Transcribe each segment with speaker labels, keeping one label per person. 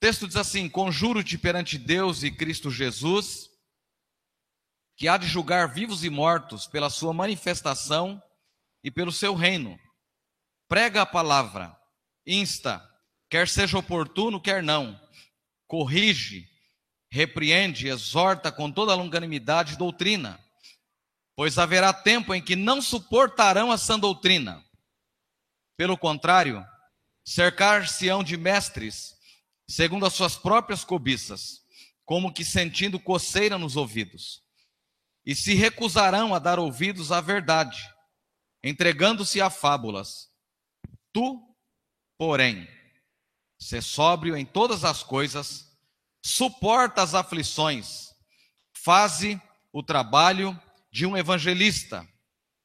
Speaker 1: texto diz assim: Conjuro-te perante Deus e Cristo Jesus, que há de julgar vivos e mortos pela sua manifestação e pelo seu reino. Prega a palavra, insta, quer seja oportuno, quer não, corrige, repreende, exorta com toda a longanimidade e doutrina, pois haverá tempo em que não suportarão a sã doutrina. Pelo contrário, cercar-se-ão de mestres, segundo as suas próprias cobiças, como que sentindo coceira nos ouvidos, e se recusarão a dar ouvidos à verdade, entregando-se a fábulas. Tu, porém, se sóbrio em todas as coisas, suporta as aflições, faze o trabalho de um evangelista,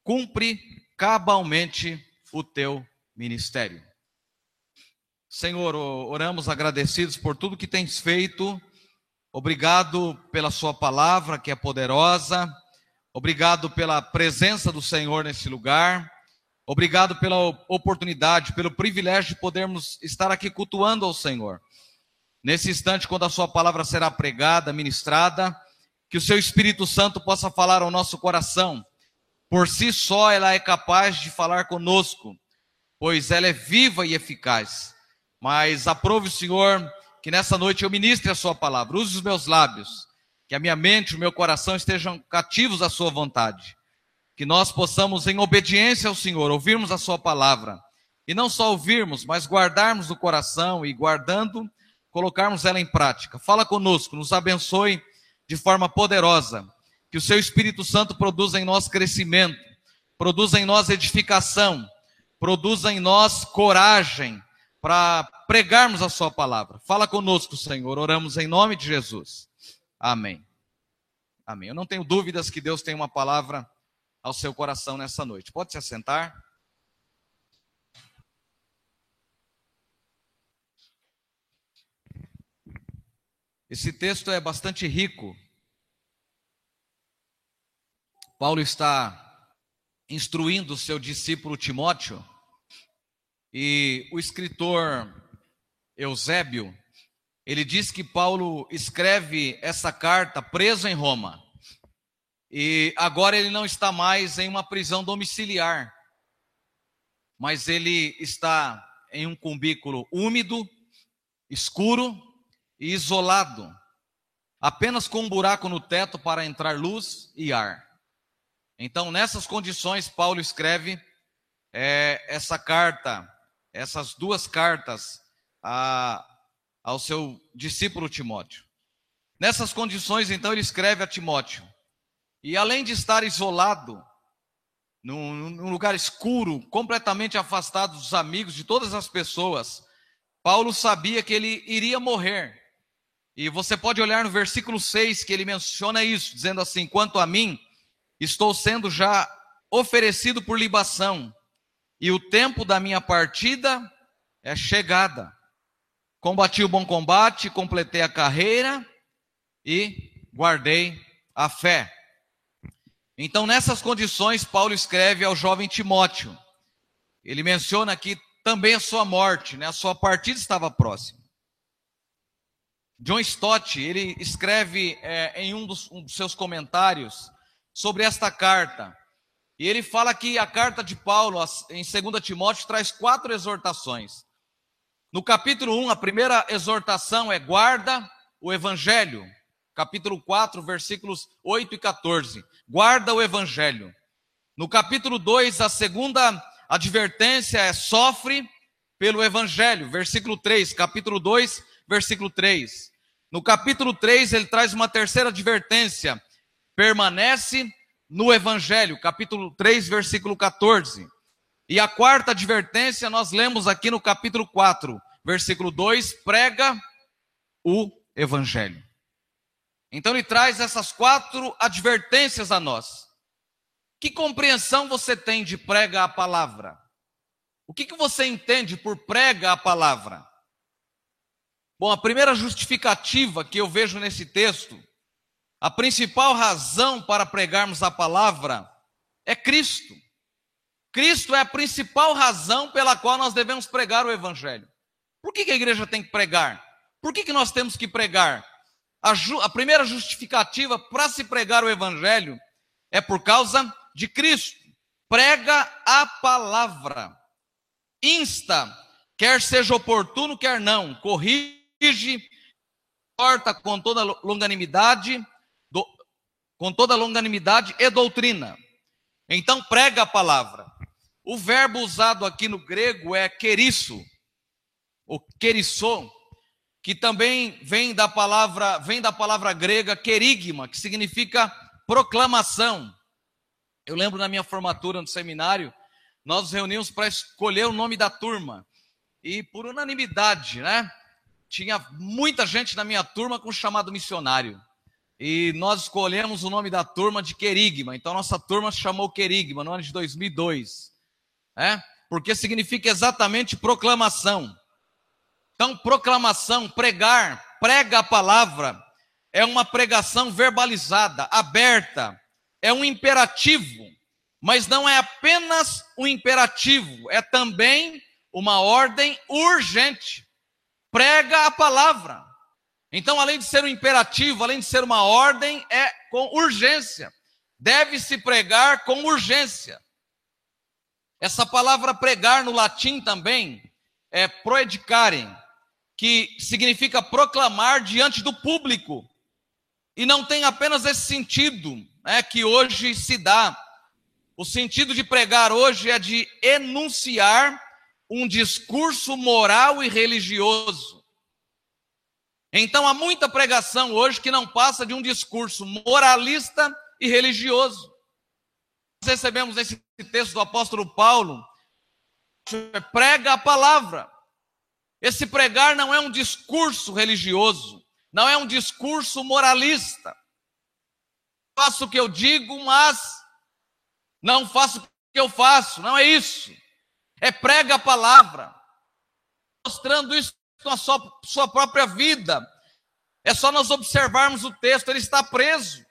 Speaker 1: cumpre cabalmente o teu ministério. Senhor, oramos agradecidos por tudo que tens feito. Obrigado pela Sua palavra, que é poderosa. Obrigado pela presença do Senhor nesse lugar. Obrigado pela oportunidade, pelo privilégio de podermos estar aqui cultuando ao Senhor. Nesse instante, quando a Sua palavra será pregada, ministrada, que o Seu Espírito Santo possa falar ao nosso coração. Por si só, ela é capaz de falar conosco, pois ela é viva e eficaz mas aprove o Senhor que nessa noite eu ministre a Sua palavra, use os meus lábios, que a minha mente o meu coração estejam cativos à Sua vontade, que nós possamos, em obediência ao Senhor, ouvirmos a Sua palavra, e não só ouvirmos, mas guardarmos no coração e guardando, colocarmos ela em prática. Fala conosco, nos abençoe de forma poderosa, que o Seu Espírito Santo produza em nós crescimento, produza em nós edificação, produza em nós coragem para pregarmos a Sua palavra. Fala conosco, Senhor. Oramos em nome de Jesus. Amém. Amém. Eu não tenho dúvidas que Deus tem uma palavra ao seu coração nessa noite. Pode se assentar. Esse texto é bastante rico. Paulo está instruindo o seu discípulo Timóteo e o escritor Eusébio, ele diz que Paulo escreve essa carta preso em Roma. E agora ele não está mais em uma prisão domiciliar, mas ele está em um cubículo úmido, escuro e isolado, apenas com um buraco no teto para entrar luz e ar. Então, nessas condições, Paulo escreve é, essa carta essas duas cartas a, ao seu discípulo Timóteo. Nessas condições, então, ele escreve a Timóteo. E além de estar isolado, num, num lugar escuro, completamente afastado dos amigos, de todas as pessoas, Paulo sabia que ele iria morrer. E você pode olhar no versículo 6 que ele menciona isso, dizendo assim: Quanto a mim, estou sendo já oferecido por libação, e o tempo da minha partida é chegada. Combati o bom combate, completei a carreira e guardei a fé. Então, nessas condições, Paulo escreve ao jovem Timóteo. Ele menciona aqui também a sua morte, né? a sua partida estava próxima. John Stott, ele escreve é, em um dos, um dos seus comentários sobre esta carta. E ele fala que a carta de Paulo, em 2 Timóteo, traz quatro exortações. No capítulo 1, a primeira exortação é guarda o evangelho. Capítulo 4, versículos 8 e 14. Guarda o evangelho. No capítulo 2, a segunda advertência é sofre pelo evangelho. Versículo 3, capítulo 2, versículo 3. No capítulo 3, ele traz uma terceira advertência: permanece no Evangelho, capítulo 3, versículo 14. E a quarta advertência nós lemos aqui no capítulo 4, versículo 2: prega o Evangelho. Então ele traz essas quatro advertências a nós. Que compreensão você tem de prega a palavra? O que, que você entende por prega a palavra? Bom, a primeira justificativa que eu vejo nesse texto a principal razão para pregarmos a palavra é Cristo. Cristo é a principal razão pela qual nós devemos pregar o Evangelho. Por que, a igreja tem que pregar? Por que, que nós temos que pregar? A, ju, a primeira justificativa para se pregar o evangelho é por causa de Cristo. Prega a palavra. Insta, quer seja oportuno, quer não. Corrige, corta com toda longanimidade, com toda longanimidade e doutrina. Então prega a palavra. O verbo usado aqui no grego é querisso, ou querissou, que também vem da palavra, vem da palavra grega querigma, que significa proclamação. Eu lembro na minha formatura no seminário, nós nos reunimos para escolher o nome da turma. E por unanimidade, né? Tinha muita gente na minha turma com chamado missionário. E nós escolhemos o nome da turma de Querigma. Então nossa turma se chamou Querigma no ano de 2002. É? Porque significa exatamente proclamação. Então, proclamação, pregar, prega a palavra, é uma pregação verbalizada, aberta, é um imperativo, mas não é apenas um imperativo, é também uma ordem urgente. Prega a palavra. Então, além de ser um imperativo, além de ser uma ordem, é com urgência. Deve-se pregar com urgência. Essa palavra pregar no latim também é proedicare, que significa proclamar diante do público. E não tem apenas esse sentido né, que hoje se dá. O sentido de pregar hoje é de enunciar um discurso moral e religioso. Então há muita pregação hoje que não passa de um discurso moralista e religioso. Nós recebemos esse texto do apóstolo Paulo, prega a palavra. Esse pregar não é um discurso religioso, não é um discurso moralista. Faço o que eu digo, mas não faço o que eu faço, não é isso. É prega a palavra, mostrando isso com a sua, sua própria vida. É só nós observarmos o texto, ele está preso.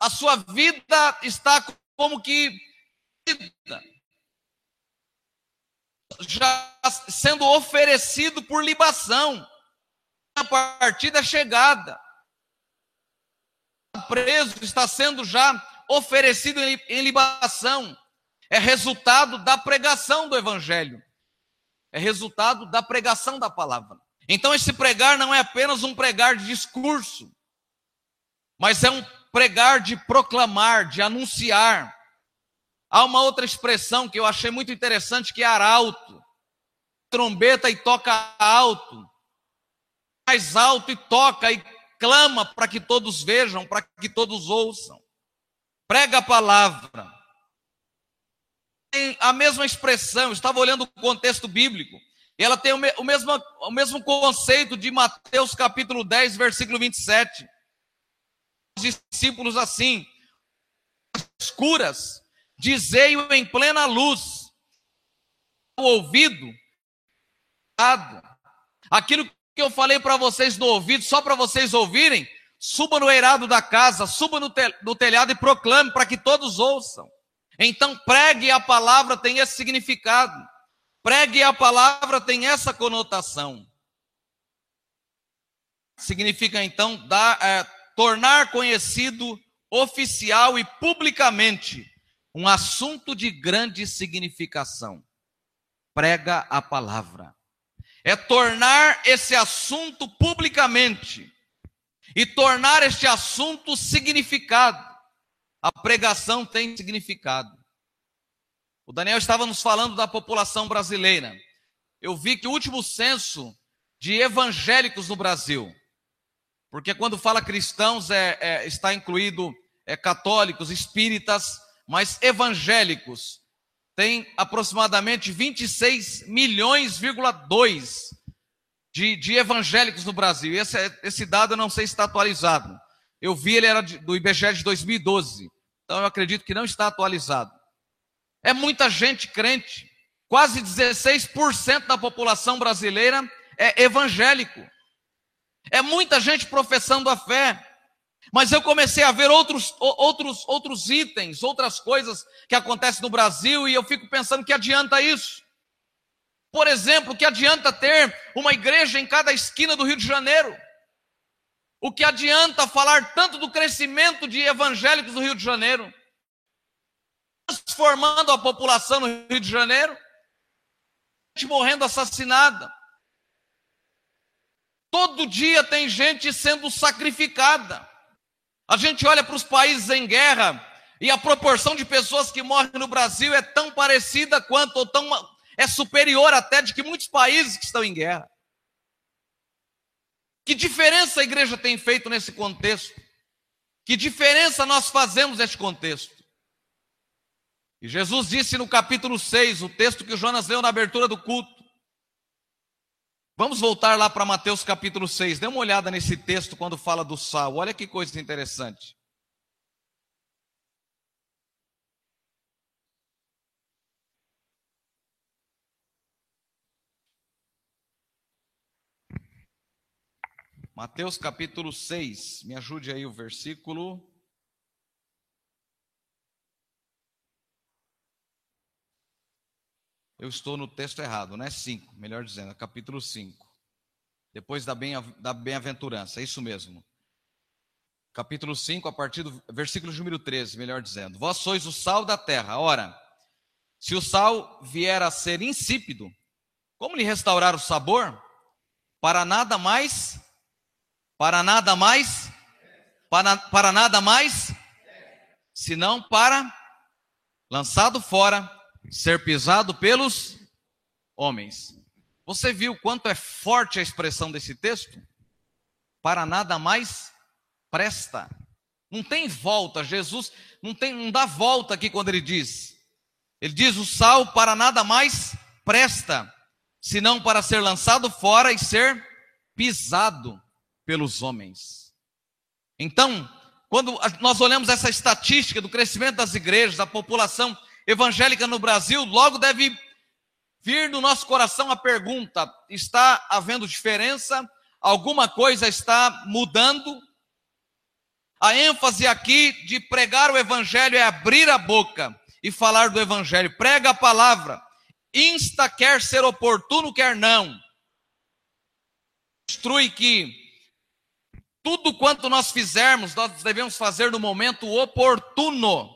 Speaker 1: A sua vida está como que já sendo oferecido por libação. A partida chegada. O preso está sendo já oferecido em libação. É resultado da pregação do evangelho. É resultado da pregação da palavra. Então esse pregar não é apenas um pregar de discurso, mas é um pregar de proclamar, de anunciar Há uma outra expressão que eu achei muito interessante que é arauto. Trombeta e toca alto. Mais alto e toca e clama para que todos vejam, para que todos ouçam. Prega a palavra. Tem a mesma expressão, estava olhando o contexto bíblico. Ela tem o, me, o, mesmo, o mesmo conceito de Mateus capítulo 10, versículo 27. Os discípulos assim, escuras, dizei-o em plena luz, o ouvido, aquilo que eu falei para vocês no ouvido, só para vocês ouvirem, suba no eirado da casa, suba no telhado e proclame para que todos ouçam. Então, pregue a palavra tem esse significado. Pregue a palavra tem essa conotação. Significa então dar, é, tornar conhecido oficial e publicamente um assunto de grande significação. Prega a palavra. É tornar esse assunto publicamente e tornar este assunto significado. A pregação tem significado. O Daniel estava nos falando da população brasileira. Eu vi que o último censo de evangélicos no Brasil, porque quando fala cristãos é, é está incluído é, católicos, espíritas, mas evangélicos tem aproximadamente 26 milhões,2 de, de evangélicos no Brasil. Esse, esse dado eu não sei se está atualizado. Eu vi ele era do IBGE de 2012. Então eu acredito que não está atualizado. É muita gente crente. Quase 16% da população brasileira é evangélico. É muita gente professando a fé. Mas eu comecei a ver outros, outros, outros itens, outras coisas que acontecem no Brasil, e eu fico pensando que adianta isso. Por exemplo, que adianta ter uma igreja em cada esquina do Rio de Janeiro? O que adianta falar tanto do crescimento de evangélicos do Rio de Janeiro? Transformando a população no Rio de Janeiro? Gente morrendo assassinada. Todo dia tem gente sendo sacrificada. A gente olha para os países em guerra e a proporção de pessoas que morrem no Brasil é tão parecida quanto, ou tão, é superior até de que muitos países que estão em guerra. Que diferença a igreja tem feito nesse contexto? Que diferença nós fazemos nesse contexto? E Jesus disse no capítulo 6, o texto que o Jonas leu na abertura do culto. Vamos voltar lá para Mateus capítulo 6. Dê uma olhada nesse texto quando fala do sal. Olha que coisa interessante. Mateus capítulo 6. Me ajude aí o versículo. Eu estou no texto errado, né? 5, melhor dizendo, capítulo 5. Depois da bem-aventurança, é isso mesmo. Capítulo 5, a partir do versículo número 13, melhor dizendo. Vós sois o sal da terra. Ora, se o sal vier a ser insípido, como lhe restaurar o sabor? Para nada mais, para nada mais, para, para nada mais, senão para lançado fora ser pisado pelos homens. Você viu quanto é forte a expressão desse texto? Para nada mais presta. Não tem volta, Jesus não tem, não dá volta aqui quando ele diz. Ele diz o sal para nada mais presta, senão para ser lançado fora e ser pisado pelos homens. Então, quando nós olhamos essa estatística do crescimento das igrejas, da população evangélica no Brasil, logo deve vir no nosso coração a pergunta: está havendo diferença? Alguma coisa está mudando? A ênfase aqui de pregar o evangelho é abrir a boca e falar do evangelho. Prega a palavra. Insta quer ser oportuno, quer não. Instrui que tudo quanto nós fizermos, nós devemos fazer no momento oportuno.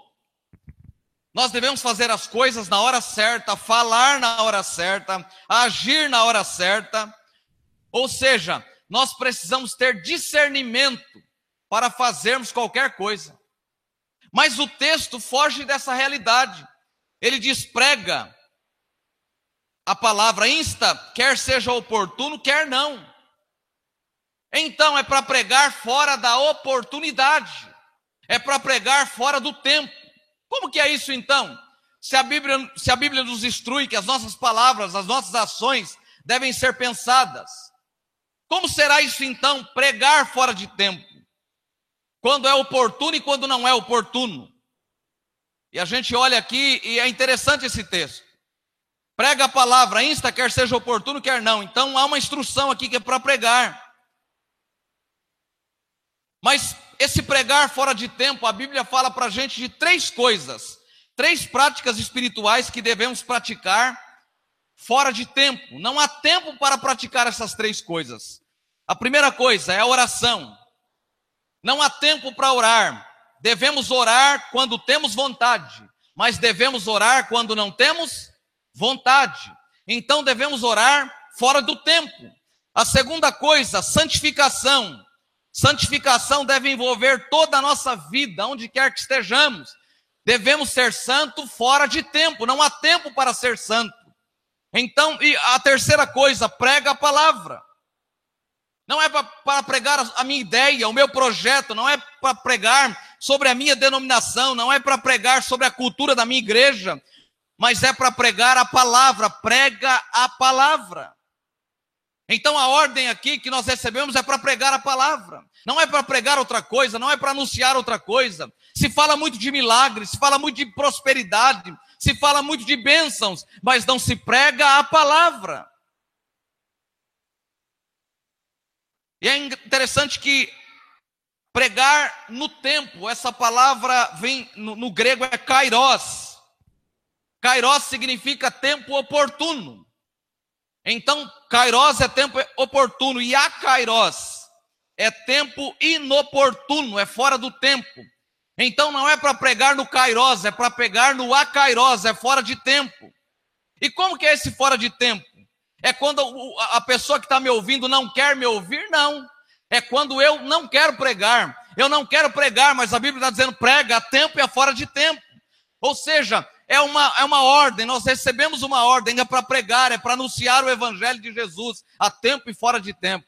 Speaker 1: Nós devemos fazer as coisas na hora certa, falar na hora certa, agir na hora certa. Ou seja, nós precisamos ter discernimento para fazermos qualquer coisa. Mas o texto foge dessa realidade. Ele diz: prega a palavra, insta, quer seja oportuno, quer não. Então é para pregar fora da oportunidade, é para pregar fora do tempo. Como que é isso então? Se a, Bíblia, se a Bíblia nos instrui que as nossas palavras, as nossas ações devem ser pensadas, como será isso então, pregar fora de tempo? Quando é oportuno e quando não é oportuno. E a gente olha aqui e é interessante esse texto. Prega a palavra, insta, quer seja oportuno, quer não. Então há uma instrução aqui que é para pregar. Mas esse pregar fora de tempo, a Bíblia fala para a gente de três coisas, três práticas espirituais que devemos praticar fora de tempo. Não há tempo para praticar essas três coisas. A primeira coisa é a oração. Não há tempo para orar. Devemos orar quando temos vontade, mas devemos orar quando não temos vontade. Então devemos orar fora do tempo. A segunda coisa, santificação. Santificação deve envolver toda a nossa vida, onde quer que estejamos. Devemos ser santo fora de tempo, não há tempo para ser santo. Então, e a terceira coisa, prega a palavra. Não é para pregar a minha ideia, o meu projeto, não é para pregar sobre a minha denominação, não é para pregar sobre a cultura da minha igreja, mas é para pregar a palavra, prega a palavra. Então a ordem aqui que nós recebemos é para pregar a palavra, não é para pregar outra coisa, não é para anunciar outra coisa. Se fala muito de milagres, se fala muito de prosperidade, se fala muito de bênçãos, mas não se prega a palavra. E é interessante que pregar no tempo, essa palavra vem no, no grego é kairos. Kairos significa tempo oportuno. Então, kairos é tempo oportuno e a kairos é tempo inoportuno, é fora do tempo. Então não é para pregar no kairos, é para pregar no akairos, é fora de tempo. E como que é esse fora de tempo? É quando a pessoa que está me ouvindo não quer me ouvir? Não. É quando eu não quero pregar. Eu não quero pregar, mas a Bíblia está dizendo prega a tempo e a fora de tempo. Ou seja, é uma, é uma ordem, nós recebemos uma ordem, é para pregar, é para anunciar o Evangelho de Jesus a tempo e fora de tempo.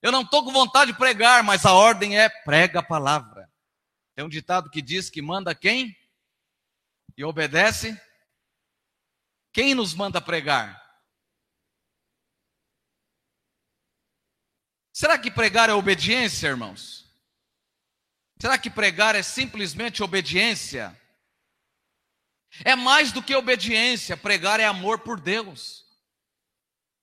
Speaker 1: Eu não estou com vontade de pregar, mas a ordem é prega a palavra. Tem um ditado que diz que manda quem? E obedece? Quem nos manda pregar? Será que pregar é obediência, irmãos? Será que pregar é simplesmente obediência? É mais do que obediência, pregar é amor por Deus.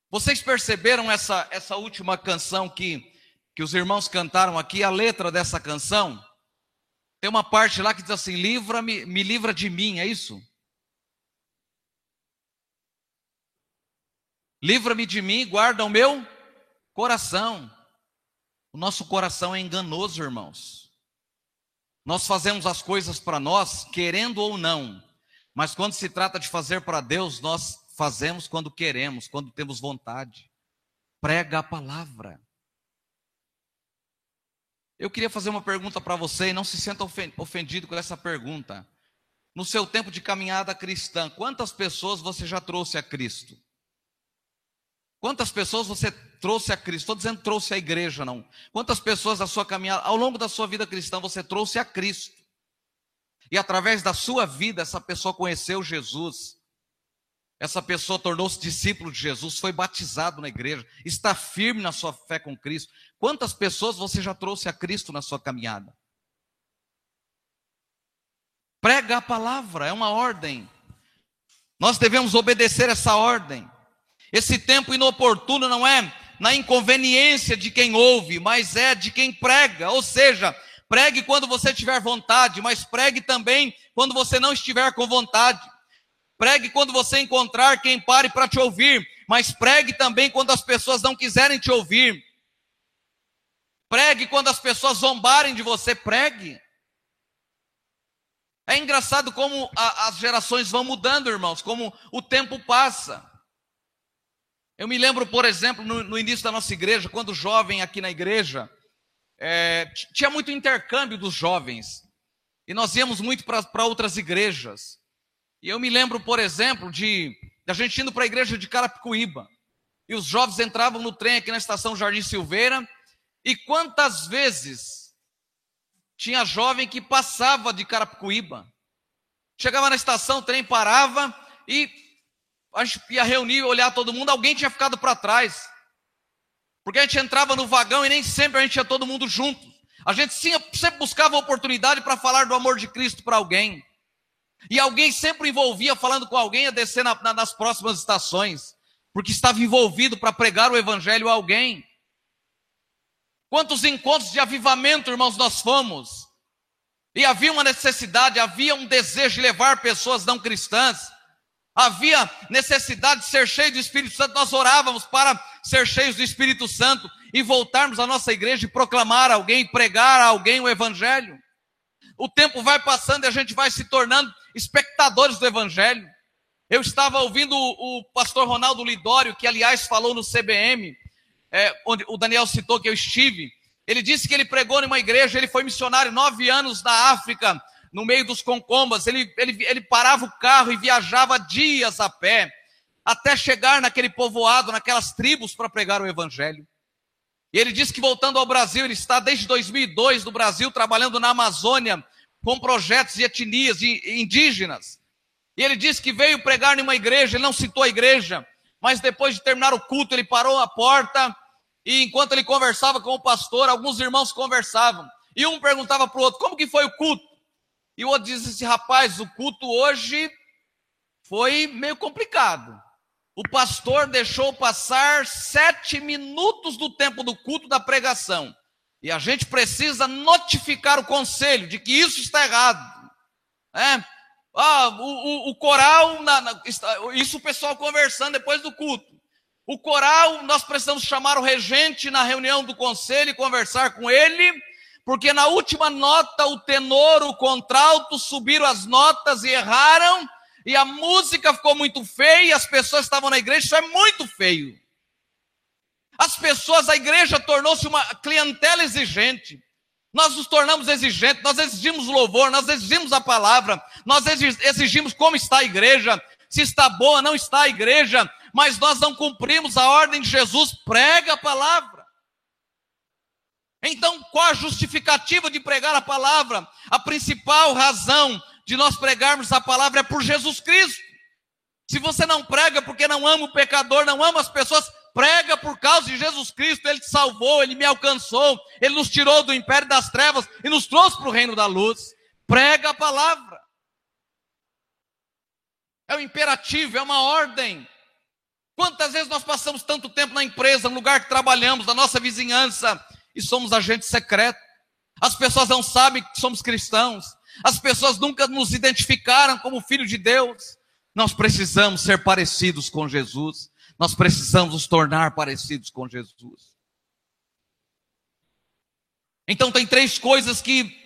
Speaker 1: Vocês perceberam essa, essa última canção que, que os irmãos cantaram aqui, a letra dessa canção? Tem uma parte lá que diz assim: livra-me, me livra de mim, é isso? Livra-me de mim, guarda o meu coração. O nosso coração é enganoso, irmãos. Nós fazemos as coisas para nós, querendo ou não, mas quando se trata de fazer para Deus, nós fazemos quando queremos, quando temos vontade. Prega a palavra. Eu queria fazer uma pergunta para você e não se sinta ofendido com essa pergunta. No seu tempo de caminhada cristã, quantas pessoas você já trouxe a Cristo? Quantas pessoas você trouxe a Cristo? Estou dizendo trouxe a igreja, não. Quantas pessoas da sua caminhada, ao longo da sua vida cristã, você trouxe a Cristo? E através da sua vida, essa pessoa conheceu Jesus. Essa pessoa tornou-se discípulo de Jesus, foi batizado na igreja, está firme na sua fé com Cristo. Quantas pessoas você já trouxe a Cristo na sua caminhada? Prega a palavra, é uma ordem. Nós devemos obedecer essa ordem. Esse tempo inoportuno não é na inconveniência de quem ouve, mas é de quem prega. Ou seja, pregue quando você tiver vontade, mas pregue também quando você não estiver com vontade. Pregue quando você encontrar quem pare para te ouvir, mas pregue também quando as pessoas não quiserem te ouvir. Pregue quando as pessoas zombarem de você, pregue. É engraçado como a, as gerações vão mudando, irmãos, como o tempo passa. Eu me lembro, por exemplo, no, no início da nossa igreja, quando jovem aqui na igreja, é, tinha muito intercâmbio dos jovens. E nós íamos muito para outras igrejas. E eu me lembro, por exemplo, de, a gente indo para a igreja de Carapicuíba. E os jovens entravam no trem aqui na estação Jardim Silveira. E quantas vezes tinha jovem que passava de Carapicuíba. Chegava na estação, o trem parava e a gente ia reunir, olhar todo mundo, alguém tinha ficado para trás. Porque a gente entrava no vagão e nem sempre a gente ia todo mundo junto. A gente sempre buscava oportunidade para falar do amor de Cristo para alguém. E alguém sempre envolvia falando com alguém a descer na, na, nas próximas estações, porque estava envolvido para pregar o evangelho a alguém. Quantos encontros de avivamento, irmãos, nós fomos? E havia uma necessidade, havia um desejo de levar pessoas não cristãs. Havia necessidade de ser cheio do Espírito Santo. Nós orávamos para ser cheios do Espírito Santo e voltarmos à nossa igreja e proclamar a alguém, pregar a alguém o Evangelho. O tempo vai passando e a gente vai se tornando espectadores do Evangelho. Eu estava ouvindo o, pastor Ronaldo Lidório, que aliás falou no CBM, é, onde o Daniel citou que eu estive. Ele disse que ele pregou numa igreja, ele foi missionário nove anos na África, no meio dos concombas. Ele, ele, ele parava o carro e viajava dias a pé, até chegar naquele povoado, naquelas tribos, para pregar o Evangelho. E ele disse que voltando ao Brasil, ele está desde 2002 no Brasil, trabalhando na Amazônia, com projetos de etnias indígenas. E ele disse que veio pregar em uma igreja, ele não citou a igreja, mas depois de terminar o culto, ele parou a porta e enquanto ele conversava com o pastor, alguns irmãos conversavam. E um perguntava para o outro: como que foi o culto? E o outro disse assim: rapaz, o culto hoje foi meio complicado. O pastor deixou passar sete minutos do tempo do culto da pregação. E a gente precisa notificar o conselho de que isso está errado. É? Ah, o, o, o coral, na, na, isso o pessoal conversando depois do culto. O coral, nós precisamos chamar o regente na reunião do conselho e conversar com ele, porque na última nota o tenor, o contralto subiram as notas e erraram, e a música ficou muito feia, as pessoas estavam na igreja, isso é muito feio. As pessoas, a igreja tornou-se uma clientela exigente. Nós nos tornamos exigentes, nós exigimos louvor, nós exigimos a palavra, nós exigimos como está a igreja, se está boa, não está a igreja, mas nós não cumprimos a ordem de Jesus, prega a palavra. Então, qual a justificativa de pregar a palavra? A principal razão de nós pregarmos a palavra é por Jesus Cristo. Se você não prega porque não ama o pecador, não ama as pessoas, prega por causa de Jesus Cristo. Ele te salvou, ele me alcançou, ele nos tirou do império das trevas e nos trouxe para o reino da luz. Prega a palavra. É um imperativo, é uma ordem. Quantas vezes nós passamos tanto tempo na empresa, no lugar que trabalhamos, na nossa vizinhança, e somos agentes secretos? As pessoas não sabem que somos cristãos. As pessoas nunca nos identificaram como filho de Deus. Nós precisamos ser parecidos com Jesus. Nós precisamos nos tornar parecidos com Jesus. Então tem três coisas que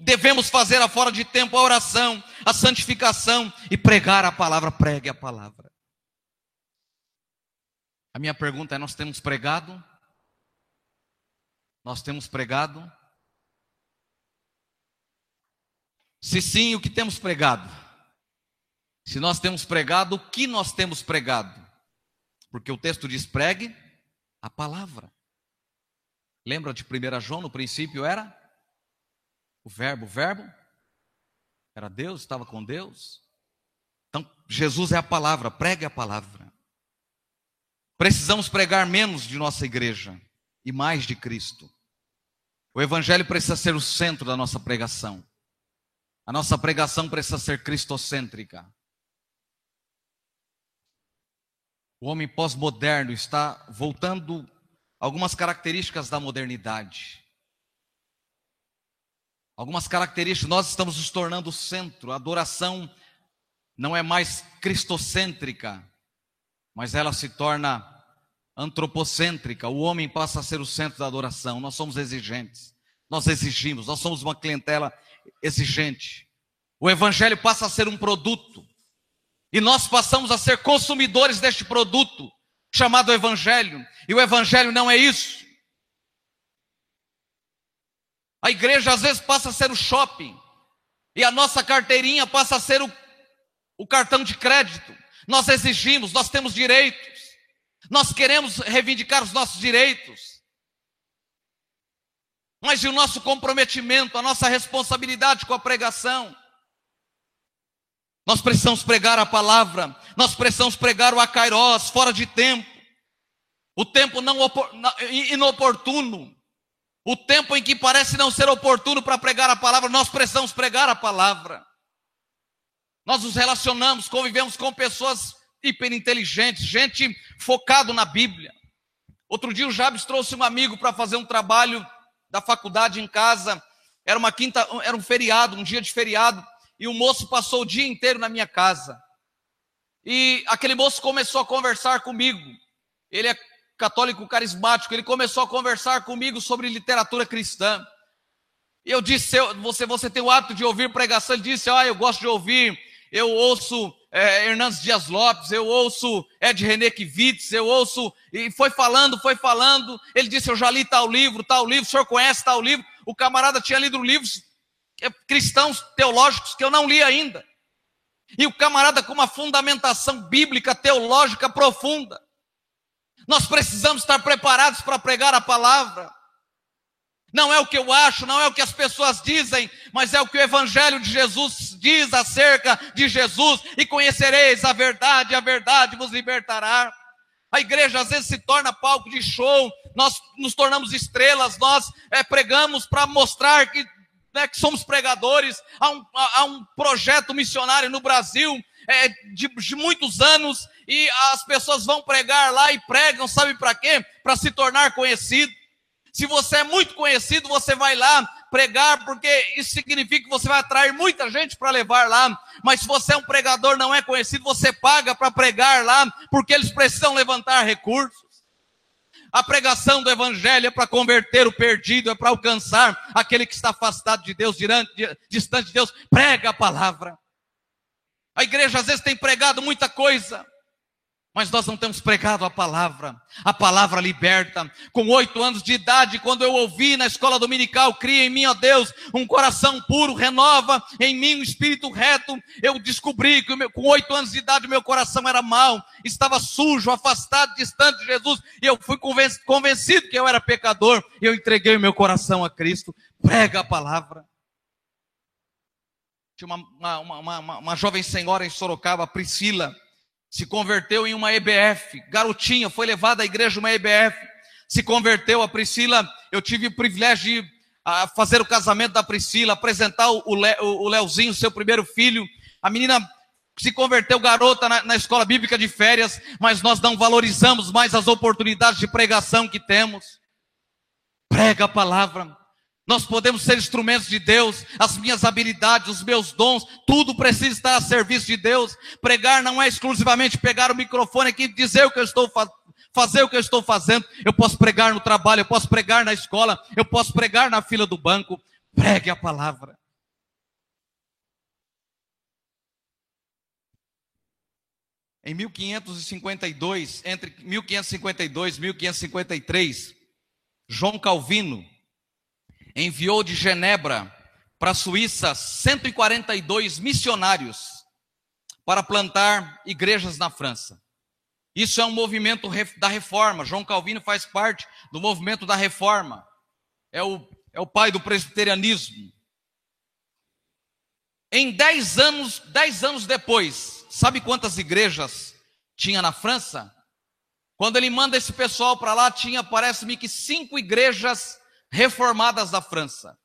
Speaker 1: devemos fazer afora de tempo: a oração, a santificação e pregar a palavra. Pregue a palavra. A minha pergunta é: nós temos pregado? Nós temos pregado? Se sim, o que temos pregado? Se nós temos pregado, o que nós temos pregado? Porque o texto diz: pregue a palavra. Lembra de 1 João, no princípio era o verbo, o verbo era Deus, estava com Deus. Então, Jesus é a palavra, pregue a palavra. Precisamos pregar menos de nossa igreja e mais de Cristo. O Evangelho precisa ser o centro da nossa pregação. A nossa pregação precisa ser cristocêntrica. O homem pós-moderno está voltando algumas características da modernidade. Algumas características, nós estamos nos tornando o centro, a adoração não é mais cristocêntrica, mas ela se torna antropocêntrica. O homem passa a ser o centro da adoração. Nós somos exigentes, nós exigimos, nós somos uma clientela exigente. O evangelho passa a ser um produto. E nós passamos a ser consumidores deste produto chamado Evangelho. E o Evangelho não é isso. A igreja às vezes passa a ser o shopping. E a nossa carteirinha passa a ser o, o cartão de crédito. Nós exigimos, nós temos direitos. Nós queremos reivindicar os nossos direitos. Mas e o nosso comprometimento, a nossa responsabilidade com a pregação? Nós precisamos pregar a palavra, nós precisamos pregar o acairós, fora de tempo, o tempo não inoportuno, o tempo em que parece não ser oportuno para pregar a palavra, nós precisamos pregar a palavra. Nós nos relacionamos, convivemos com pessoas hiperinteligentes, gente focado na Bíblia. Outro dia o Jabes trouxe um amigo para fazer um trabalho da faculdade em casa. Era uma quinta, era um feriado, um dia de feriado e o moço passou o dia inteiro na minha casa. E aquele moço começou a conversar comigo. Ele é católico carismático, ele começou a conversar comigo sobre literatura cristã. Eu disse, você, você tem o hábito de ouvir pregação? Ele disse, ah, eu gosto de ouvir, eu ouço é, Hernandes Dias Lopes, eu ouço Ed René Kivitz, eu ouço, e foi falando, foi falando, ele disse, eu já li tal livro, tal livro, o senhor conhece tal livro? O camarada tinha lido livros é cristãos teológicos que eu não li ainda. E o camarada com uma fundamentação bíblica, teológica profunda. Nós precisamos estar preparados para pregar a palavra. Não é o que eu acho, não é o que as pessoas dizem, mas é o que o Evangelho de Jesus diz acerca de Jesus. E conhecereis a verdade, a verdade vos libertará. A igreja às vezes se torna palco de show, nós nos tornamos estrelas, nós é, pregamos para mostrar que né, que somos pregadores, há um, há um projeto missionário no Brasil é, de, de muitos anos e as pessoas vão pregar lá e pregam, sabe para quê? Para se tornar conhecido. Se você é muito conhecido, você vai lá pregar, porque isso significa que você vai atrair muita gente para levar lá. Mas se você é um pregador, não é conhecido, você paga para pregar lá, porque eles precisam levantar recursos. A pregação do evangelho é para converter o perdido, é para alcançar aquele que está afastado de Deus, distante de Deus. Prega a palavra. A igreja às vezes tem pregado muita coisa, mas nós não temos pregado a palavra. A palavra liberta. Com oito anos de idade, quando eu ouvi na escola dominical, cria em mim, ó Deus, um coração puro, renova em mim um espírito reto. Eu descobri que meu, com oito anos de idade meu coração era mau, estava sujo, afastado, distante de Jesus. E eu fui convencido que eu era pecador. E eu entreguei o meu coração a Cristo. Prega a palavra. Tinha uma, uma, uma, uma jovem senhora em Sorocaba, Priscila se converteu em uma EBF, garotinha, foi levada à igreja uma EBF, se converteu a Priscila, eu tive o privilégio de a, fazer o casamento da Priscila, apresentar o, Le, o Leozinho, seu primeiro filho, a menina se converteu garota na, na escola bíblica de férias, mas nós não valorizamos mais as oportunidades de pregação que temos. Prega a palavra, nós podemos ser instrumentos de Deus, as minhas habilidades, os meus dons, tudo precisa estar a serviço de Deus. Pregar não é exclusivamente pegar o microfone aqui e dizer o que eu estou fazendo fazer o que eu estou fazendo. Eu posso pregar no trabalho, eu posso pregar na escola, eu posso pregar na fila do banco. Pregue a palavra. Em 1552, entre 1552 e 1553, João Calvino enviou de Genebra para a Suíça 142 missionários para plantar igrejas na França. Isso é um movimento da reforma. João Calvino faz parte do movimento da reforma. É o, é o pai do presbiterianismo. Em dez anos, dez anos depois, sabe quantas igrejas tinha na França? Quando ele manda esse pessoal para lá, tinha, parece-me que cinco igrejas reformadas da França.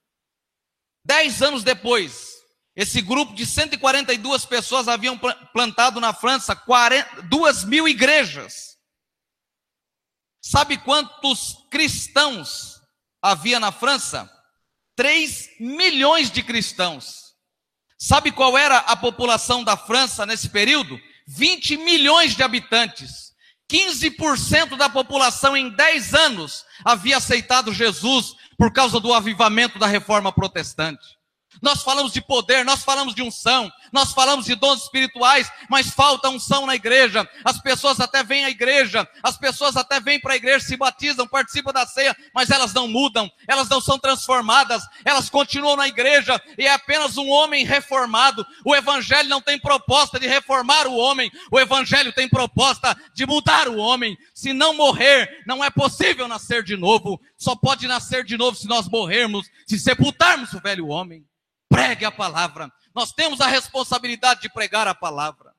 Speaker 1: Dez anos depois, esse grupo de 142 pessoas haviam plantado na França 40, duas mil igrejas. Sabe quantos cristãos havia na França? 3 milhões de cristãos. Sabe qual era a população da França nesse período? 20 milhões de habitantes. 15% da população em 10 anos havia aceitado Jesus por causa do avivamento da reforma protestante. Nós falamos de poder, nós falamos de unção, nós falamos de dons espirituais, mas falta unção na igreja. As pessoas até vêm à igreja, as pessoas até vêm para a igreja, se batizam, participam da ceia, mas elas não mudam, elas não são transformadas, elas continuam na igreja e é apenas um homem reformado. O evangelho não tem proposta de reformar o homem, o evangelho tem proposta de mudar o homem. Se não morrer, não é possível nascer de novo. Só pode nascer de novo se nós morrermos, se sepultarmos o velho homem. Pregue a palavra. Nós temos a responsabilidade de pregar a palavra.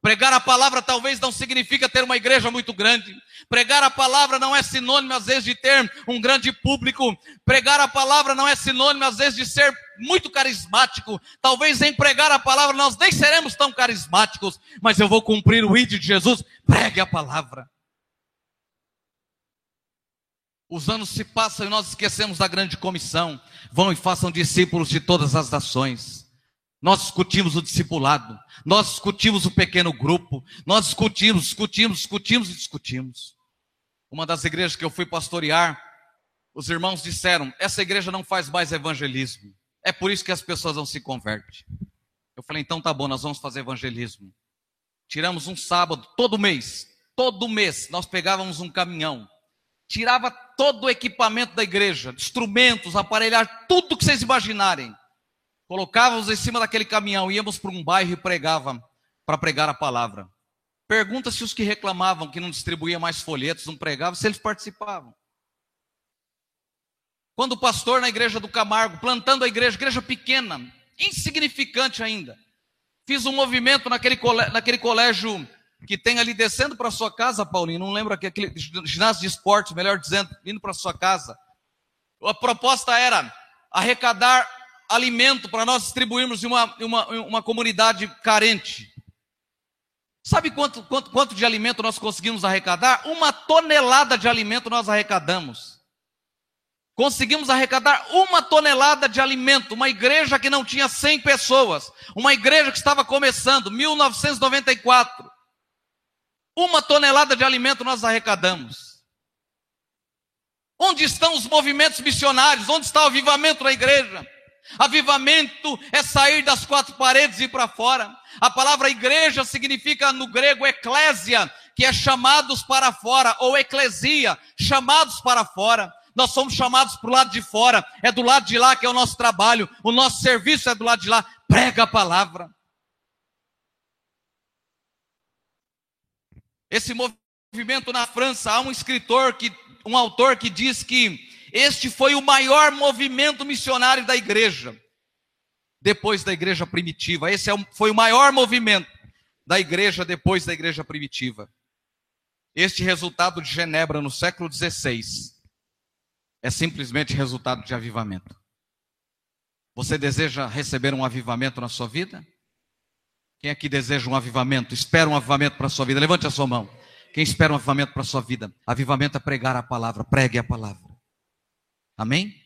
Speaker 1: Pregar a palavra talvez não significa ter uma igreja muito grande. Pregar a palavra não é sinônimo às vezes de ter um grande público. Pregar a palavra não é sinônimo às vezes de ser muito carismático. Talvez em pregar a palavra nós nem seremos tão carismáticos, mas eu vou cumprir o ídolo de Jesus. Pregue a palavra. Os anos se passam e nós esquecemos da grande comissão. Vão e façam discípulos de todas as nações. Nós discutimos o discipulado, nós discutimos o pequeno grupo, nós discutimos, discutimos, discutimos e discutimos. Uma das igrejas que eu fui pastorear, os irmãos disseram: essa igreja não faz mais evangelismo. É por isso que as pessoas não se convertem. Eu falei: então tá bom, nós vamos fazer evangelismo. Tiramos um sábado, todo mês, todo mês, nós pegávamos um caminhão tirava todo o equipamento da igreja, instrumentos, aparelhar, tudo que vocês imaginarem. Colocávamos em cima daquele caminhão, íamos para um bairro e pregava para pregar a palavra. Pergunta se os que reclamavam que não distribuía mais folhetos, não pregavam, se eles participavam. Quando o pastor na igreja do Camargo, plantando a igreja, igreja pequena, insignificante ainda, fiz um movimento naquele, naquele colégio que tem ali descendo para sua casa, Paulinho, não lembro aquele ginásio de esportes, melhor dizendo, indo para sua casa. A proposta era arrecadar alimento para nós distribuirmos em uma, uma, uma comunidade carente. Sabe quanto, quanto, quanto de alimento nós conseguimos arrecadar? Uma tonelada de alimento nós arrecadamos. conseguimos arrecadar uma tonelada de alimento, uma igreja que não tinha 100 pessoas, uma igreja que estava começando, 1994. Uma tonelada de alimento nós arrecadamos. Onde estão os movimentos missionários? Onde está o avivamento na igreja? Avivamento é sair das quatro paredes e ir para fora. A palavra igreja significa no grego eclésia, que é chamados para fora, ou eclesia, chamados para fora. Nós somos chamados para o lado de fora, é do lado de lá que é o nosso trabalho, o nosso serviço é do lado de lá. Prega a palavra. Esse movimento na França, há um escritor que, um autor que diz que este foi o maior movimento missionário da igreja, depois da igreja primitiva. Esse é foi o maior movimento da igreja depois da igreja primitiva. Este resultado de Genebra no século XVI é simplesmente resultado de avivamento. Você deseja receber um avivamento na sua vida? Quem aqui deseja um avivamento? Espera um avivamento para a sua vida? Levante a sua mão. Quem espera um avivamento para a sua vida? Avivamento é pregar a palavra. Pregue a palavra. Amém?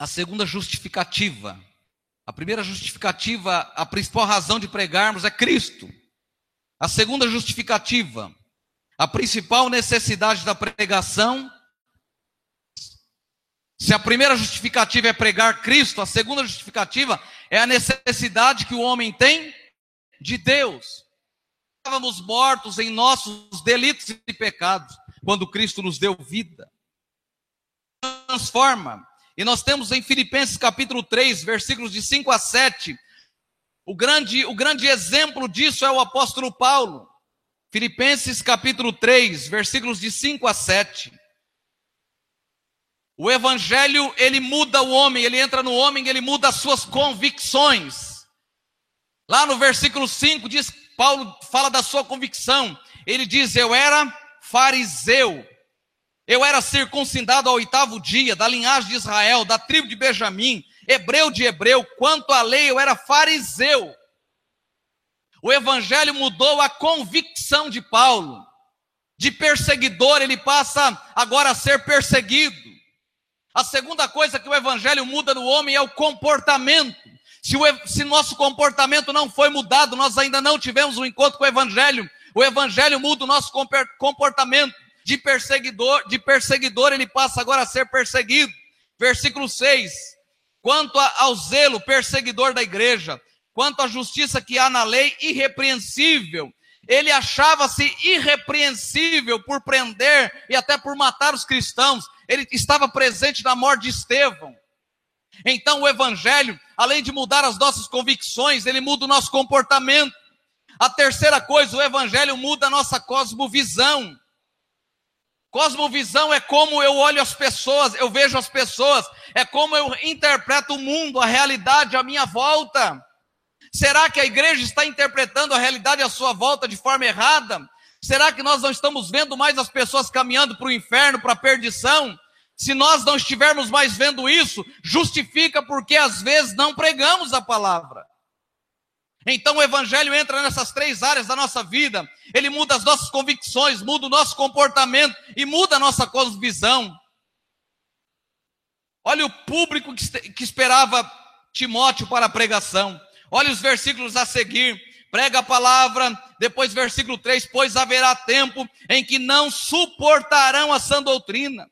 Speaker 1: A segunda justificativa. A primeira justificativa, a principal razão de pregarmos é Cristo. A segunda justificativa, a principal necessidade da pregação. Se a primeira justificativa é pregar Cristo, a segunda justificativa é a necessidade que o homem tem de Deus. Estávamos mortos em nossos delitos e pecados, quando Cristo nos deu vida. Transforma. E nós temos em Filipenses capítulo 3, versículos de 5 a 7, o grande, o grande exemplo disso é o apóstolo Paulo. Filipenses capítulo 3, versículos de 5 a 7. O evangelho, ele muda o homem, ele entra no homem, ele muda as suas convicções. Lá no versículo 5 diz, Paulo fala da sua convicção. Ele diz: "Eu era fariseu. Eu era circuncidado ao oitavo dia, da linhagem de Israel, da tribo de Benjamim, hebreu de hebreu, quanto à lei eu era fariseu. O evangelho mudou a convicção de Paulo. De perseguidor, ele passa agora a ser perseguido. A segunda coisa que o evangelho muda no homem é o comportamento. Se, o, se nosso comportamento não foi mudado, nós ainda não tivemos um encontro com o evangelho. O evangelho muda o nosso comportamento. De perseguidor, de perseguidor, ele passa agora a ser perseguido. Versículo 6 quanto ao zelo perseguidor da igreja, quanto à justiça que há na lei, irrepreensível. Ele achava-se irrepreensível por prender e até por matar os cristãos. Ele estava presente na morte de Estevão. Então, o Evangelho, além de mudar as nossas convicções, ele muda o nosso comportamento. A terceira coisa, o Evangelho muda a nossa cosmovisão. Cosmovisão é como eu olho as pessoas, eu vejo as pessoas, é como eu interpreto o mundo, a realidade à minha volta. Será que a igreja está interpretando a realidade à sua volta de forma errada? Será que nós não estamos vendo mais as pessoas caminhando para o inferno, para a perdição? Se nós não estivermos mais vendo isso, justifica porque às vezes não pregamos a palavra. Então o Evangelho entra nessas três áreas da nossa vida. Ele muda as nossas convicções, muda o nosso comportamento e muda a nossa cosmovisão. Olha o público que esperava Timóteo para a pregação. Olha os versículos a seguir. Prega a palavra, depois versículo 3: Pois haverá tempo em que não suportarão a sã doutrina.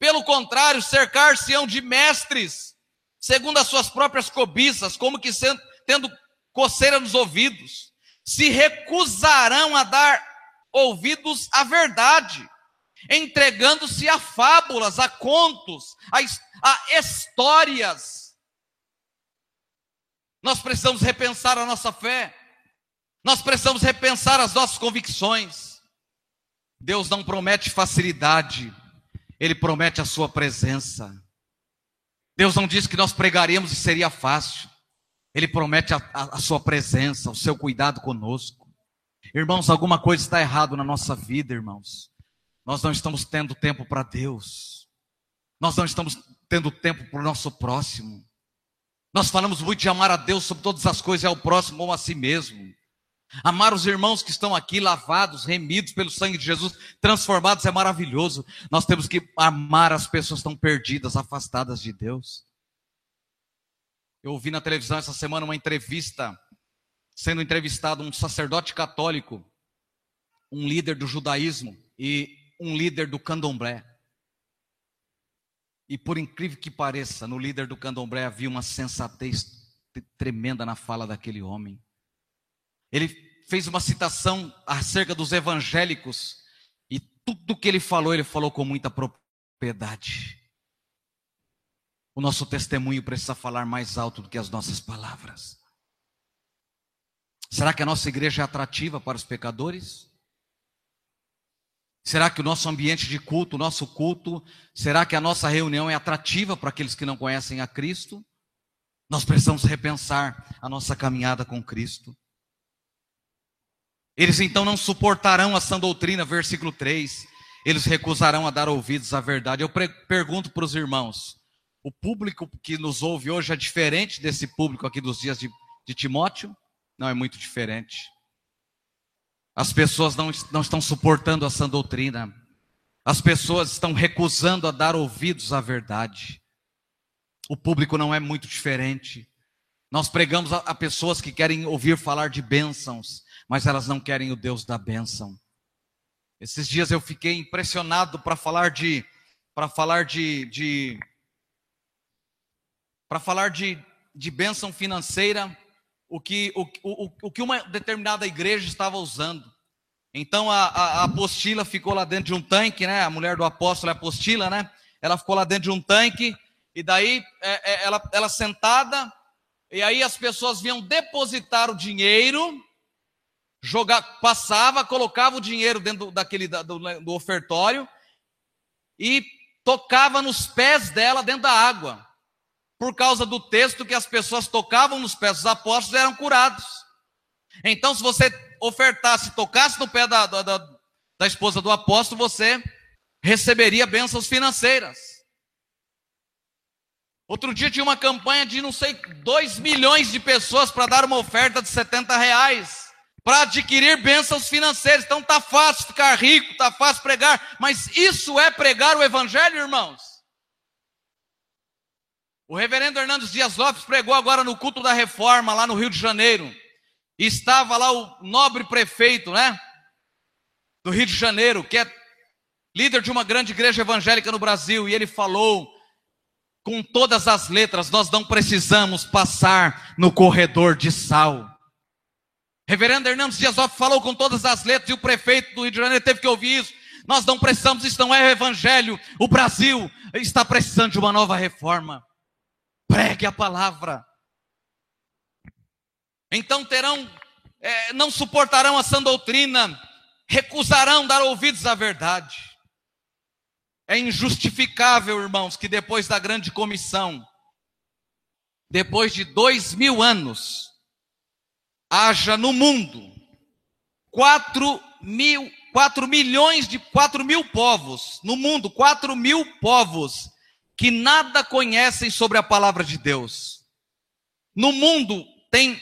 Speaker 1: Pelo contrário, cercar-se-ão de mestres, segundo as suas próprias cobiças, como que sendo, tendo coceira nos ouvidos, se recusarão a dar ouvidos à verdade, entregando-se a fábulas, a contos, a, a histórias. Nós precisamos repensar a nossa fé, nós precisamos repensar as nossas convicções. Deus não promete facilidade, Ele promete a Sua presença. Deus não disse que nós pregaríamos e seria fácil. Ele promete a, a, a sua presença, o seu cuidado conosco. Irmãos, alguma coisa está errado na nossa vida, irmãos. Nós não estamos tendo tempo para Deus. Nós não estamos tendo tempo para o nosso próximo. Nós falamos muito de amar a Deus sobre todas as coisas e ao próximo ou a si mesmo. Amar os irmãos que estão aqui, lavados, remidos pelo sangue de Jesus, transformados, é maravilhoso. Nós temos que amar as pessoas que estão perdidas, afastadas de Deus. Eu ouvi na televisão essa semana uma entrevista, sendo entrevistado um sacerdote católico, um líder do judaísmo e um líder do candomblé. E por incrível que pareça, no líder do candomblé havia uma sensatez tremenda na fala daquele homem. Ele fez uma citação acerca dos evangélicos e tudo que ele falou, ele falou com muita propriedade. O nosso testemunho precisa falar mais alto do que as nossas palavras. Será que a nossa igreja é atrativa para os pecadores? Será que o nosso ambiente de culto, o nosso culto, será que a nossa reunião é atrativa para aqueles que não conhecem a Cristo? Nós precisamos repensar a nossa caminhada com Cristo. Eles então não suportarão a sã doutrina, versículo 3. Eles recusarão a dar ouvidos à verdade. Eu pergunto para os irmãos: o público que nos ouve hoje é diferente desse público aqui dos dias de, de Timóteo? Não, é muito diferente. As pessoas não, não estão suportando a sã doutrina. As pessoas estão recusando a dar ouvidos à verdade. O público não é muito diferente. Nós pregamos a, a pessoas que querem ouvir falar de bênçãos, mas elas não querem o Deus da bênção. Esses dias eu fiquei impressionado para falar de para falar de, de para falar de, de bênção financeira, o que, o, o, o que uma determinada igreja estava usando. Então a, a, a, apostila ficou lá dentro de um tanque, né? A mulher do apóstolo é apostila, né? Ela ficou lá dentro de um tanque, e daí é, é, ela, ela sentada, e aí as pessoas vinham depositar o dinheiro, jogar, passava, colocava o dinheiro dentro daquele do, do ofertório e tocava nos pés dela dentro da água. Por causa do texto que as pessoas tocavam nos pés dos apóstolos eram curados. Então, se você ofertasse, tocasse no pé da, da, da esposa do apóstolo, você receberia bênçãos financeiras. Outro dia tinha uma campanha de não sei, 2 milhões de pessoas para dar uma oferta de 70 reais para adquirir bênçãos financeiras. Então tá fácil ficar rico, tá fácil pregar, mas isso é pregar o evangelho, irmãos? O reverendo Hernandes Dias Lopes pregou agora no culto da reforma lá no Rio de Janeiro. E estava lá o nobre prefeito, né? Do Rio de Janeiro, que é líder de uma grande igreja evangélica no Brasil, e ele falou com todas as letras: nós não precisamos passar no corredor de sal. Reverendo Hernandes Dias falou com todas as letras e o prefeito do Rio de Janeiro teve que ouvir isso. Nós não precisamos, isso não é o evangelho. O Brasil está precisando de uma nova reforma. Pregue a palavra. Então terão, é, não suportarão a sã doutrina, recusarão dar ouvidos à verdade. É injustificável, irmãos, que depois da grande comissão, depois de dois mil anos, haja no mundo 4 mil, 4 milhões de 4 mil povos, no mundo, 4 mil povos que nada conhecem sobre a palavra de Deus. No mundo tem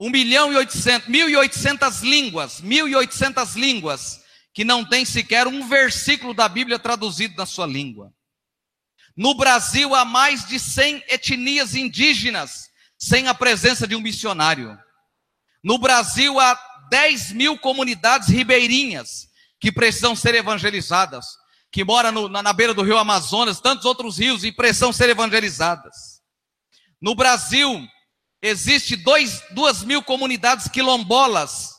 Speaker 1: 1 milhão e 800, 1.800 línguas, 1.800 línguas, que não tem sequer um versículo da Bíblia traduzido na sua língua. No Brasil há mais de 100 etnias indígenas sem a presença de um missionário. No Brasil há 10 mil comunidades ribeirinhas que precisam ser evangelizadas, que moram na, na, beira do rio Amazonas, tantos outros rios e precisam ser evangelizadas. No Brasil existe dois, duas mil comunidades quilombolas,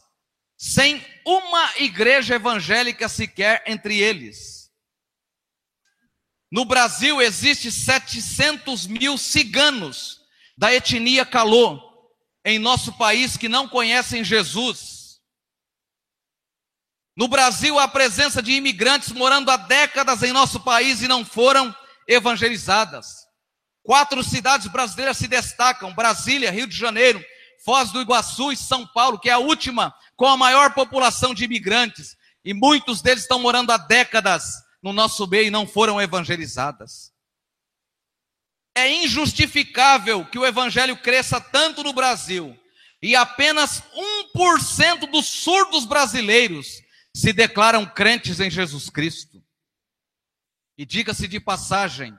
Speaker 1: sem uma igreja evangélica sequer entre eles. No Brasil existe 700 mil ciganos da etnia Calô em nosso país que não conhecem Jesus. No Brasil, há presença de imigrantes morando há décadas em nosso país e não foram evangelizadas. Quatro cidades brasileiras se destacam: Brasília, Rio de Janeiro, Foz do Iguaçu e São Paulo, que é a última com a maior população de imigrantes. E muitos deles estão morando há décadas no nosso meio e não foram evangelizadas. É injustificável que o evangelho cresça tanto no Brasil, E apenas 1% dos surdos brasileiros se declaram crentes em Jesus Cristo. E diga-se de passagem,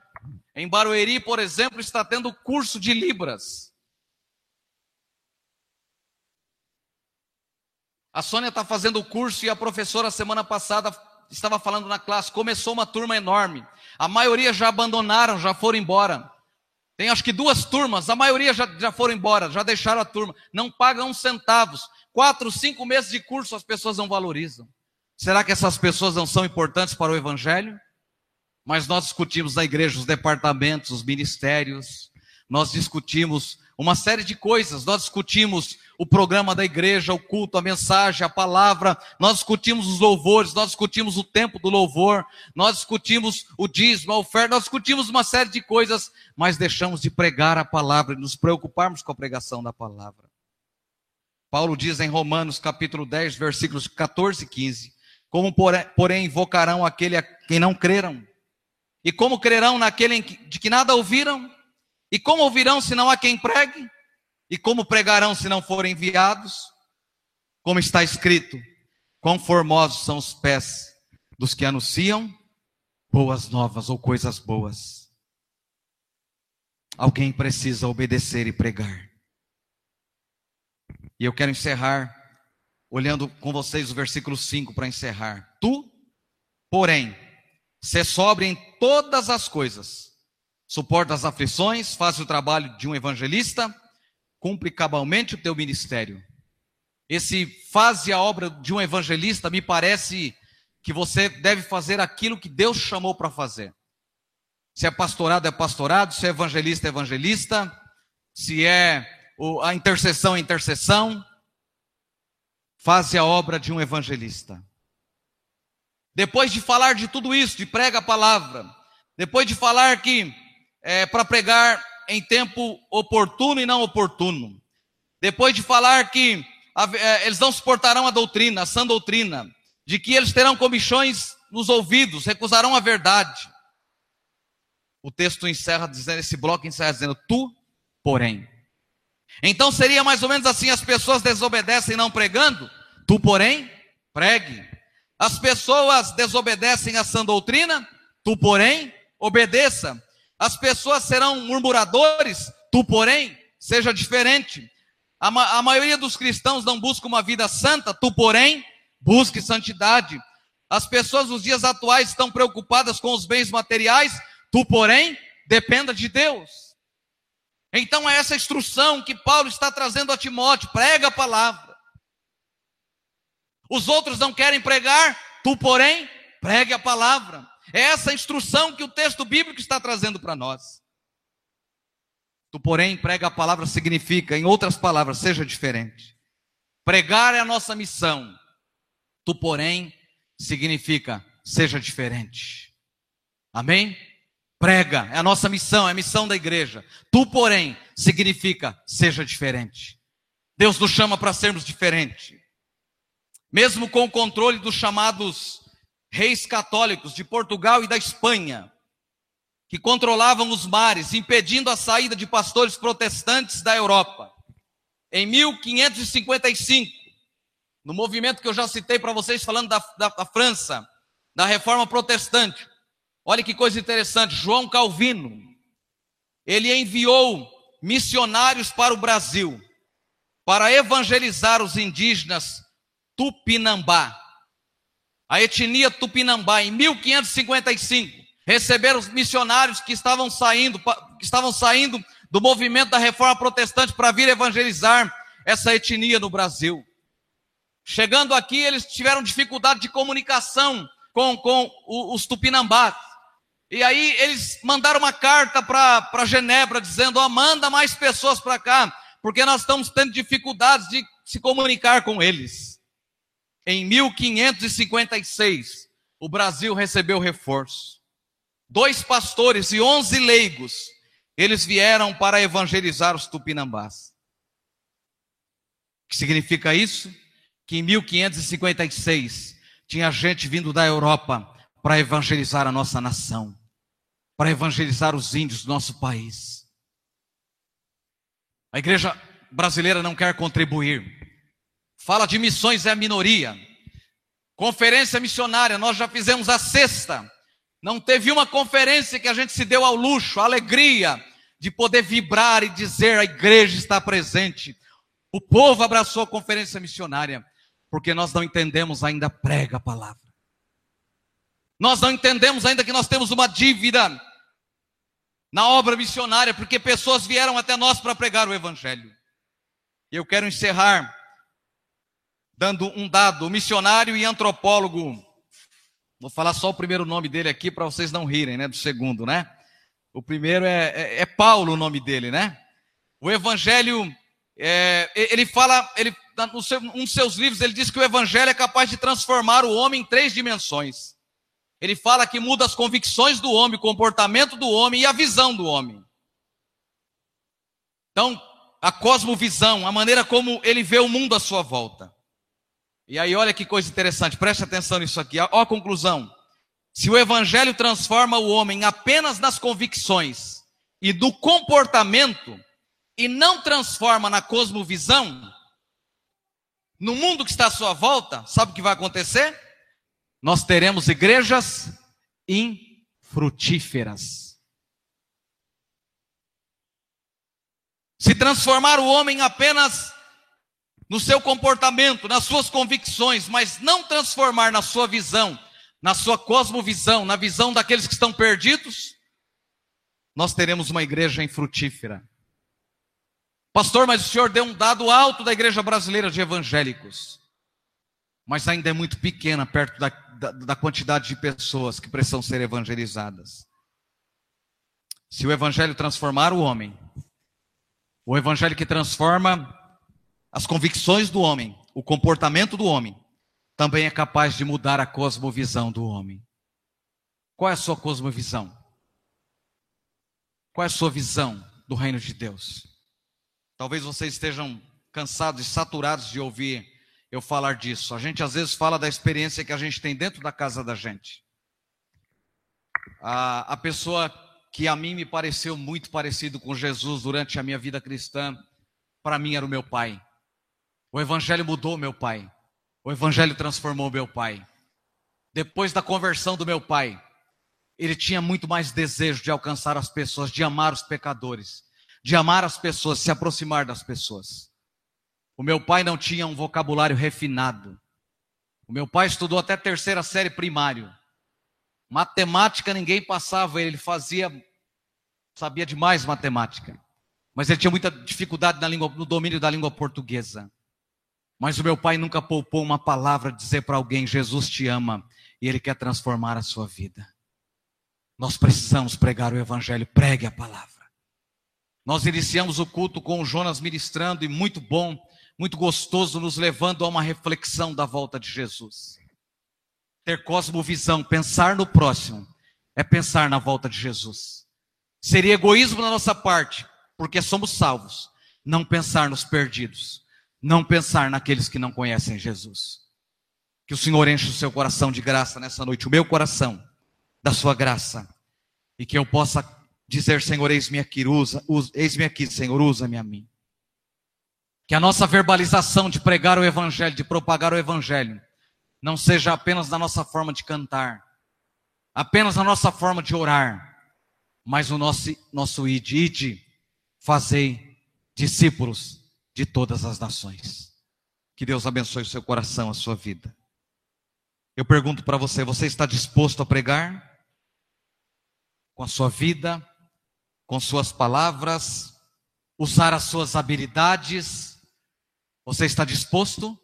Speaker 1: em Barueri, por exemplo, está tendo curso de Libras. A Sônia está fazendo o curso e a professora, semana passada, estava falando na classe. Começou uma turma enorme. A maioria já abandonaram, já foram embora. Tem acho que duas turmas, a maioria já, já foram embora, já deixaram a turma. Não pagam centavos. Quatro, cinco meses de curso as pessoas não valorizam. Será que essas pessoas não são importantes para o Evangelho? Mas nós discutimos na igreja os departamentos, os ministérios, nós discutimos uma série de coisas, nós discutimos o programa da igreja, o culto, a mensagem, a palavra, nós discutimos os louvores, nós discutimos o tempo do louvor, nós discutimos o dízimo, a oferta, nós discutimos uma série de coisas, mas deixamos de pregar a palavra e nos preocuparmos com a pregação da palavra. Paulo diz em Romanos capítulo 10, versículos 14 e 15: Como porém invocarão aquele a quem não creram? E como crerão naquele de que nada ouviram? E como ouvirão se não há quem pregue? E como pregarão se não forem enviados? Como está escrito: Quão formosos são os pés dos que anunciam boas novas ou coisas boas. Alguém precisa obedecer e pregar. E eu quero encerrar olhando com vocês o versículo 5 para encerrar. Tu, porém, se sobre em todas as coisas, suporta as aflições, faz o trabalho de um evangelista, cumpre cabalmente o teu ministério. Esse faz a obra de um evangelista me parece que você deve fazer aquilo que Deus chamou para fazer. Se é pastorado, é pastorado, se é evangelista, é evangelista, se é a intercessão, é intercessão. Faz a obra de um evangelista. Depois de falar de tudo isso, de prega a palavra, depois de falar que é, para pregar em tempo oportuno e não oportuno. Depois de falar que é, eles não suportarão a doutrina, a sã doutrina, de que eles terão comichões nos ouvidos, recusarão a verdade. O texto encerra dizendo, esse bloco encerra dizendo, tu, porém. Então seria mais ou menos assim: as pessoas desobedecem não pregando, tu, porém, pregue. As pessoas desobedecem a sã doutrina, tu, porém, obedeça. As pessoas serão murmuradores, tu, porém, seja diferente. A, ma a maioria dos cristãos não busca uma vida santa, tu, porém, busque santidade. As pessoas nos dias atuais estão preocupadas com os bens materiais, tu, porém, dependa de Deus. Então é essa instrução que Paulo está trazendo a Timóteo: prega a palavra. Os outros não querem pregar, tu, porém, pregue a palavra. É essa instrução que o texto bíblico está trazendo para nós. Tu, porém, prega a palavra significa, em outras palavras, seja diferente. Pregar é a nossa missão. Tu, porém, significa seja diferente. Amém? Prega é a nossa missão, é a missão da igreja. Tu, porém, significa seja diferente. Deus nos chama para sermos diferentes. Mesmo com o controle dos chamados reis católicos de Portugal e da Espanha, que controlavam os mares, impedindo a saída de pastores protestantes da Europa. Em 1555, no movimento que eu já citei para vocês, falando da, da, da França, da reforma protestante, olha que coisa interessante, João Calvino, ele enviou missionários para o Brasil, para evangelizar os indígenas Tupinambá, a etnia Tupinambá, em 1555, receberam os missionários que estavam saindo, que estavam saindo do movimento da reforma protestante para vir evangelizar essa etnia no Brasil. Chegando aqui, eles tiveram dificuldade de comunicação com, com os tupinambás. E aí eles mandaram uma carta para Genebra dizendo: oh, manda mais pessoas para cá, porque nós estamos tendo dificuldades de se comunicar com eles. Em 1556, o Brasil recebeu reforço. Dois pastores e onze leigos, eles vieram para evangelizar os tupinambás. O que significa isso? Que em 1556 tinha gente vindo da Europa para evangelizar a nossa nação, para evangelizar os índios do nosso país. A igreja brasileira não quer contribuir. Fala de missões é a minoria. Conferência missionária, nós já fizemos a sexta. Não teve uma conferência que a gente se deu ao luxo, a alegria de poder vibrar e dizer a igreja está presente. O povo abraçou a conferência missionária, porque nós não entendemos ainda prega a palavra. Nós não entendemos ainda que nós temos uma dívida na obra missionária, porque pessoas vieram até nós para pregar o Evangelho. E eu quero encerrar dando um dado: missionário e antropólogo. Vou falar só o primeiro nome dele aqui para vocês não rirem, né? Do segundo, né? O primeiro é, é, é Paulo, o nome dele, né? O Evangelho, é, ele fala, ele, no seu, um dos seus livros, ele diz que o Evangelho é capaz de transformar o homem em três dimensões. Ele fala que muda as convicções do homem, o comportamento do homem e a visão do homem. Então, a cosmovisão, a maneira como ele vê o mundo à sua volta. E aí, olha que coisa interessante, preste atenção nisso aqui. Ó a conclusão. Se o evangelho transforma o homem apenas nas convicções e do comportamento, e não transforma na cosmovisão, no mundo que está à sua volta, sabe o que vai acontecer? nós teremos igrejas infrutíferas. Se transformar o homem apenas no seu comportamento, nas suas convicções, mas não transformar na sua visão, na sua cosmovisão, na visão daqueles que estão perdidos, nós teremos uma igreja infrutífera. Pastor, mas o senhor deu um dado alto da igreja brasileira de evangélicos mas ainda é muito pequena perto da, da, da quantidade de pessoas que precisam ser evangelizadas. Se o evangelho transformar o homem, o evangelho que transforma as convicções do homem, o comportamento do homem, também é capaz de mudar a cosmovisão do homem. Qual é a sua cosmovisão? Qual é a sua visão do reino de Deus? Talvez vocês estejam cansados e saturados de ouvir eu falar disso. A gente às vezes fala da experiência que a gente tem dentro da casa da gente. A, a pessoa que a mim me pareceu muito parecido com Jesus durante a minha vida cristã, para mim era o meu pai. O evangelho mudou meu pai. O evangelho transformou meu pai. Depois da conversão do meu pai, ele tinha muito mais desejo de alcançar as pessoas, de amar os pecadores, de amar as pessoas, se aproximar das pessoas. O meu pai não tinha um vocabulário refinado. O meu pai estudou até terceira série primário. Matemática ninguém passava, ele fazia, sabia demais matemática. Mas ele tinha muita dificuldade na língua, no domínio da língua portuguesa. Mas o meu pai nunca poupou uma palavra dizer para alguém: Jesus te ama e ele quer transformar a sua vida. Nós precisamos pregar o evangelho, pregue a palavra. Nós iniciamos o culto com o Jonas ministrando e muito bom muito gostoso, nos levando a uma reflexão da volta de Jesus. Ter cosmovisão, pensar no próximo, é pensar na volta de Jesus. Seria egoísmo da nossa parte, porque somos salvos, não pensar nos perdidos, não pensar naqueles que não conhecem Jesus. Que o Senhor enche o seu coração de graça nessa noite, o meu coração, da sua graça, e que eu possa dizer, Senhor, eis-me aqui, usa, eis-me aqui, Senhor, usa-me a mim. Que a nossa verbalização de pregar o Evangelho, de propagar o Evangelho, não seja apenas na nossa forma de cantar, apenas na nossa forma de orar, mas o nosso, nosso id, id, fazei discípulos de todas as nações. Que Deus abençoe o seu coração, a sua vida. Eu pergunto para você: você está disposto a pregar? Com a sua vida, com suas palavras, usar as suas habilidades, você está disposto?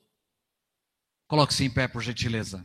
Speaker 1: Coloque-se em pé, por gentileza.